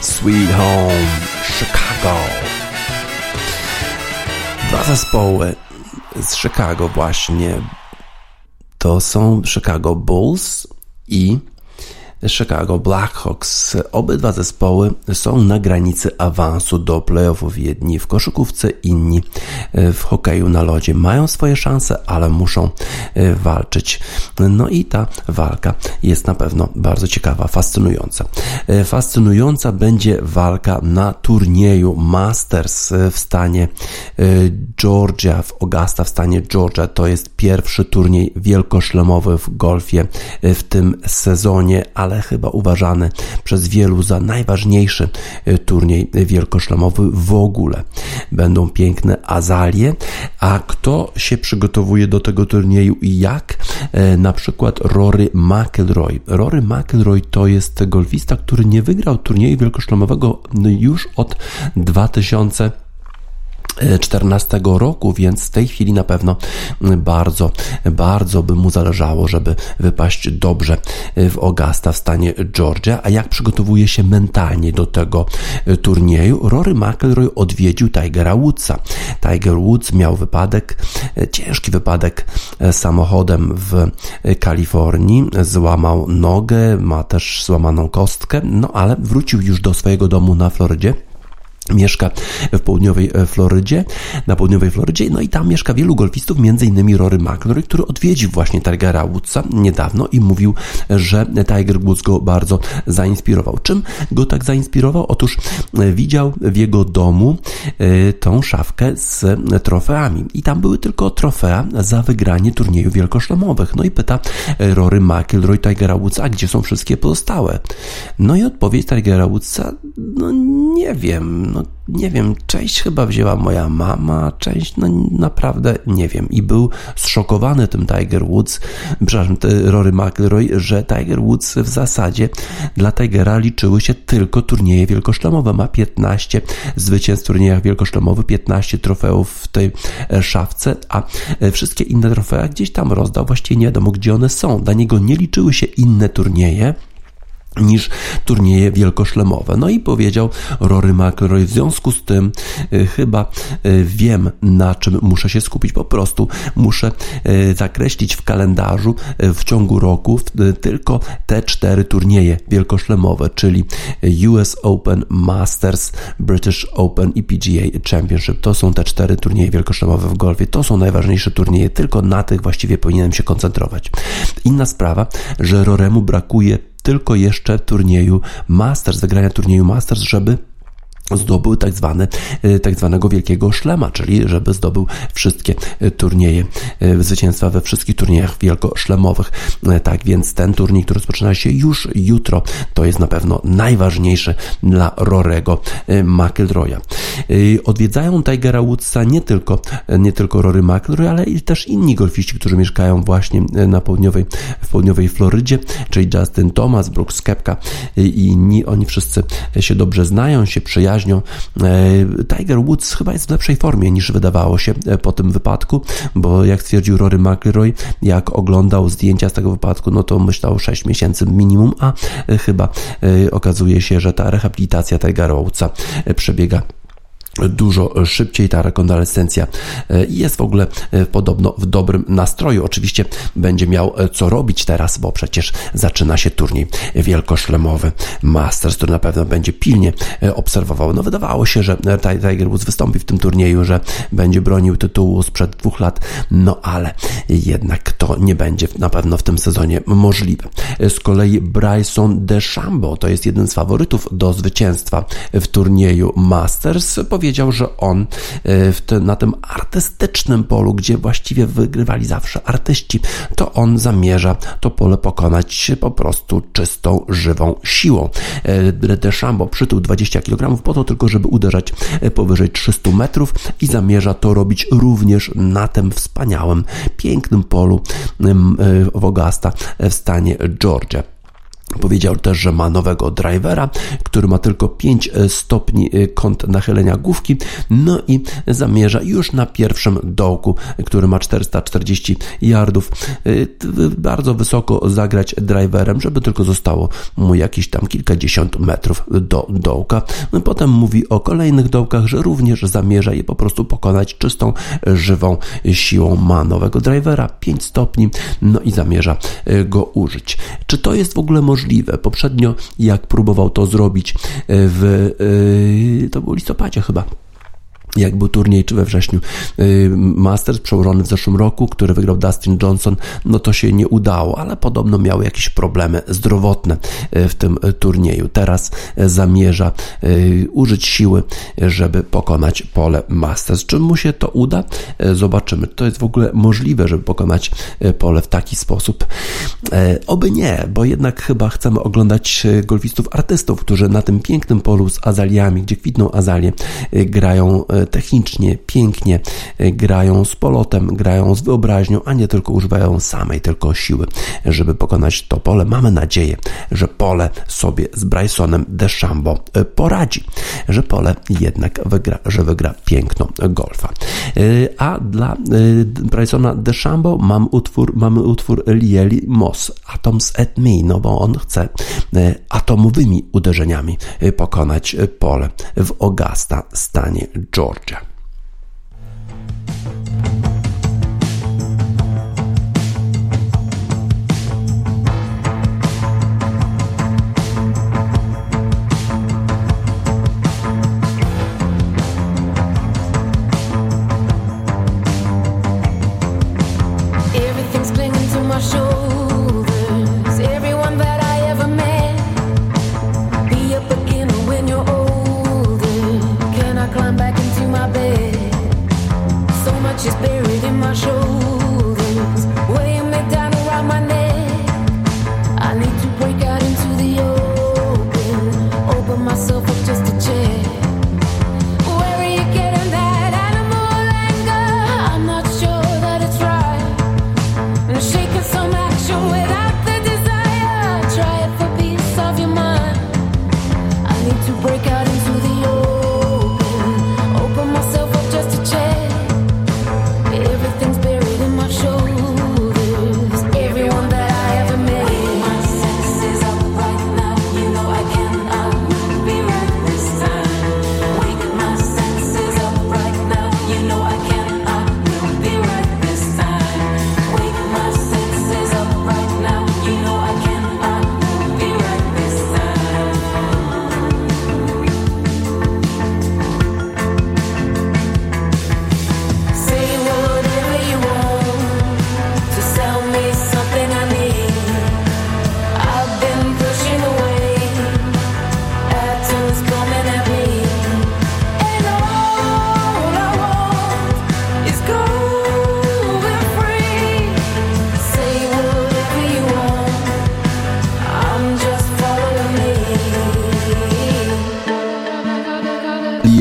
Sweet Home, Chicago. Dwa zespoły z Chicago właśnie to są Chicago Bulls i Chicago Blackhawks. Obydwa zespoły są na granicy awansu do playoffów. Jedni w koszykówce, inni e, w hokeju na lodzie. Mają swoje szanse, ale muszą e, walczyć. No i ta walka jest na pewno bardzo ciekawa, fascynująca. E, fascynująca będzie walka na turnieju Masters w stanie Georgia, w Augusta w stanie Georgia. To jest pierwszy turniej wielkoszlemowy w golfie w tym sezonie, ale ale chyba uważany przez wielu za najważniejszy e, turniej wielkoszlemowy w ogóle. Będą piękne azalie, a kto się przygotowuje do tego turnieju i jak? E, na przykład Rory McIlroy. Rory McIlroy to jest golfista, który nie wygrał turnieju wielkoszlemowego już od 2000 2014 roku, więc w tej chwili na pewno bardzo, bardzo by mu zależało, żeby wypaść dobrze w Augusta w stanie Georgia. A jak przygotowuje się mentalnie do tego turnieju? Rory McIlroy odwiedził Tigera Woodsa. Tiger Woods miał wypadek, ciężki wypadek samochodem w Kalifornii, złamał nogę, ma też złamaną kostkę, no ale wrócił już do swojego domu na Florydzie mieszka w południowej e, Florydzie, na południowej Florydzie, no i tam mieszka wielu golfistów, innymi Rory McIlroy, który odwiedził właśnie Tigera Woodsa niedawno i mówił, że Tiger Woods go bardzo zainspirował. Czym go tak zainspirował? Otóż e, widział w jego domu e, tą szafkę z trofeami i tam były tylko trofea za wygranie turniejów wielkoszlemowych. No i pyta Rory McIlroy Tigera Woodsa, gdzie są wszystkie pozostałe? No i odpowiedź Tigera Woodsa, no nie wiem, no nie wiem, część chyba wzięła moja mama, część no naprawdę nie wiem. I był zszokowany tym Tiger Woods, przepraszam, Rory McIlroy, że Tiger Woods w zasadzie dla Tigera liczyły się tylko turnieje wielkoszlemowe. Ma 15 zwycięstw w turniejach wielkoszlemowych, 15 trofeów w tej e, szafce, a e, wszystkie inne trofea gdzieś tam rozdał. Właściwie nie wiadomo, gdzie one są. Dla niego nie liczyły się inne turnieje niż turnieje wielkoszlemowe. No i powiedział Rory McIlroy, w związku z tym y, chyba y, wiem, na czym muszę się skupić. Po prostu muszę y, zakreślić w kalendarzu w ciągu roku tylko te cztery turnieje wielkoszlemowe, czyli US Open, Masters, British Open i PGA Championship. To są te cztery turnieje wielkoszlemowe w golfie. To są najważniejsze turnieje, tylko na tych właściwie powinienem się koncentrować. Inna sprawa, że Roremu brakuje tylko jeszcze turnieju Masters, zagrania turnieju Masters, żeby zdobył tak, zwane, e, tak zwanego wielkiego szlema, czyli żeby zdobył wszystkie e, turnieje, e, zwycięstwa we wszystkich turniejach wielkoszlemowych. Tak więc ten turniej, który rozpoczyna się już jutro, to jest na pewno najważniejszy dla Rorego McIlroya. Odwiedzają Tigera Woodsa nie tylko, nie tylko Rory McIlroy, ale i też inni golfiści, którzy mieszkają właśnie na południowej, w południowej Florydzie, czyli Justin Thomas, Brooks Kepka i inni, oni wszyscy się dobrze znają, się przyjaźnią, przyjaźnią. E, Tiger Woods chyba jest w lepszej formie niż wydawało się e, po tym wypadku, bo jak stwierdził Rory McIlroy, jak oglądał zdjęcia z tego wypadku, no to myślał 6 miesięcy minimum, a e, chyba okazuje się, że ta rehabilitacja Tigera Woodsa przebiega dużo szybciej ta rekonwalescencja e, jest w ogóle e, podobno w dobrym nastroju. Oczywiście będzie miał e, co robić teraz, bo przecież zaczyna się turniej wielkoszlemowy Masters, który na pewno będzie pilnie obserwował. No wydawało się, że Tiger Woods wystąpi w tym turnieju, że będzie bronił tytułu sprzed dwóch lat, no ale jednak to nie będzie na pewno w tym sezonie możliwe. Z kolei Bryson DeChambeau to jest jeden z faworytów do zwycięstwa w turnieju Masters. Powie powiedział, że on e, na tym artystycznym polu, gdzie właściwie wygrywali zawsze artyści, to on zamierza to pole pokonać po prostu czystą, żywą siłą. E, Deschambeau przytył 20 kg po to tylko, żeby uderzać e, powyżej 300 metrów i zamierza to robić również na tym wspaniałym, pięknym polu w Augusta w stanie Georgia. Powiedział też, że ma nowego drivera, który ma tylko 5 e, stopni e, kąt nachylenia główki, no i zamierza już na pierwszym dołku, który ma 440 yardów, e, bardzo wysoko zagrać driverem, żeby tylko zostało mu jakieś tam kilkadziesiąt metrów do dołka. No potem mówi o kolejnych dołkach, że również zamierza je po prostu pokonać czystą, żywą siłą. Ma nowego drivera, 5 stopni, no i zamierza go użyć. Czy to jest w ogóle możliwe? Możliwe. Poprzednio, jak próbował to zrobić w, e, to było listopadzie chyba, jak był turniej, czy we wrześniu y, Masters przełożony w zeszłym roku, który wygrał Dustin Johnson, no to się nie udało, ale podobno miał jakieś problemy zdrowotne y, w tym y, turnieju. Teraz zamierza użyć siły, żeby pokonać pole Masters. Czy mu się to uda? Zobaczymy. To jest w ogóle możliwe, żeby pokonać pole w taki sposób. Oby nie, bo jednak chyba chcemy oglądać golfistów artystów, którzy na tym pięknym polu z azaliami, gdzie kwitną azalie, grają technicznie, pięknie e, grają z polotem, grają z wyobraźnią, a nie tylko używają samej tylko siły, żeby pokonać to pole. Mamy nadzieję, że pole sobie z Brysonem DeChambeau e, poradzi, że pole jednak wygra, że wygra piękno golfa. E, a dla Brysona DeChambeau mam utwór, mamy utwór Lieli Moss, Atoms at Me, no bo on chce atomowymi uderzeniami pokonać pole w Augusta, stanie Georgia. Georgia.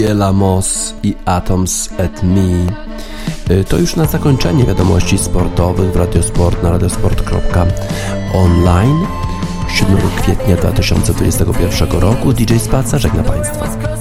Lamos i Atoms at Me. Y, to już na zakończenie wiadomości sportowych w Radiosport na radiosport.online 7 kwietnia 2021 roku. DJ Spaca żegna Państwa.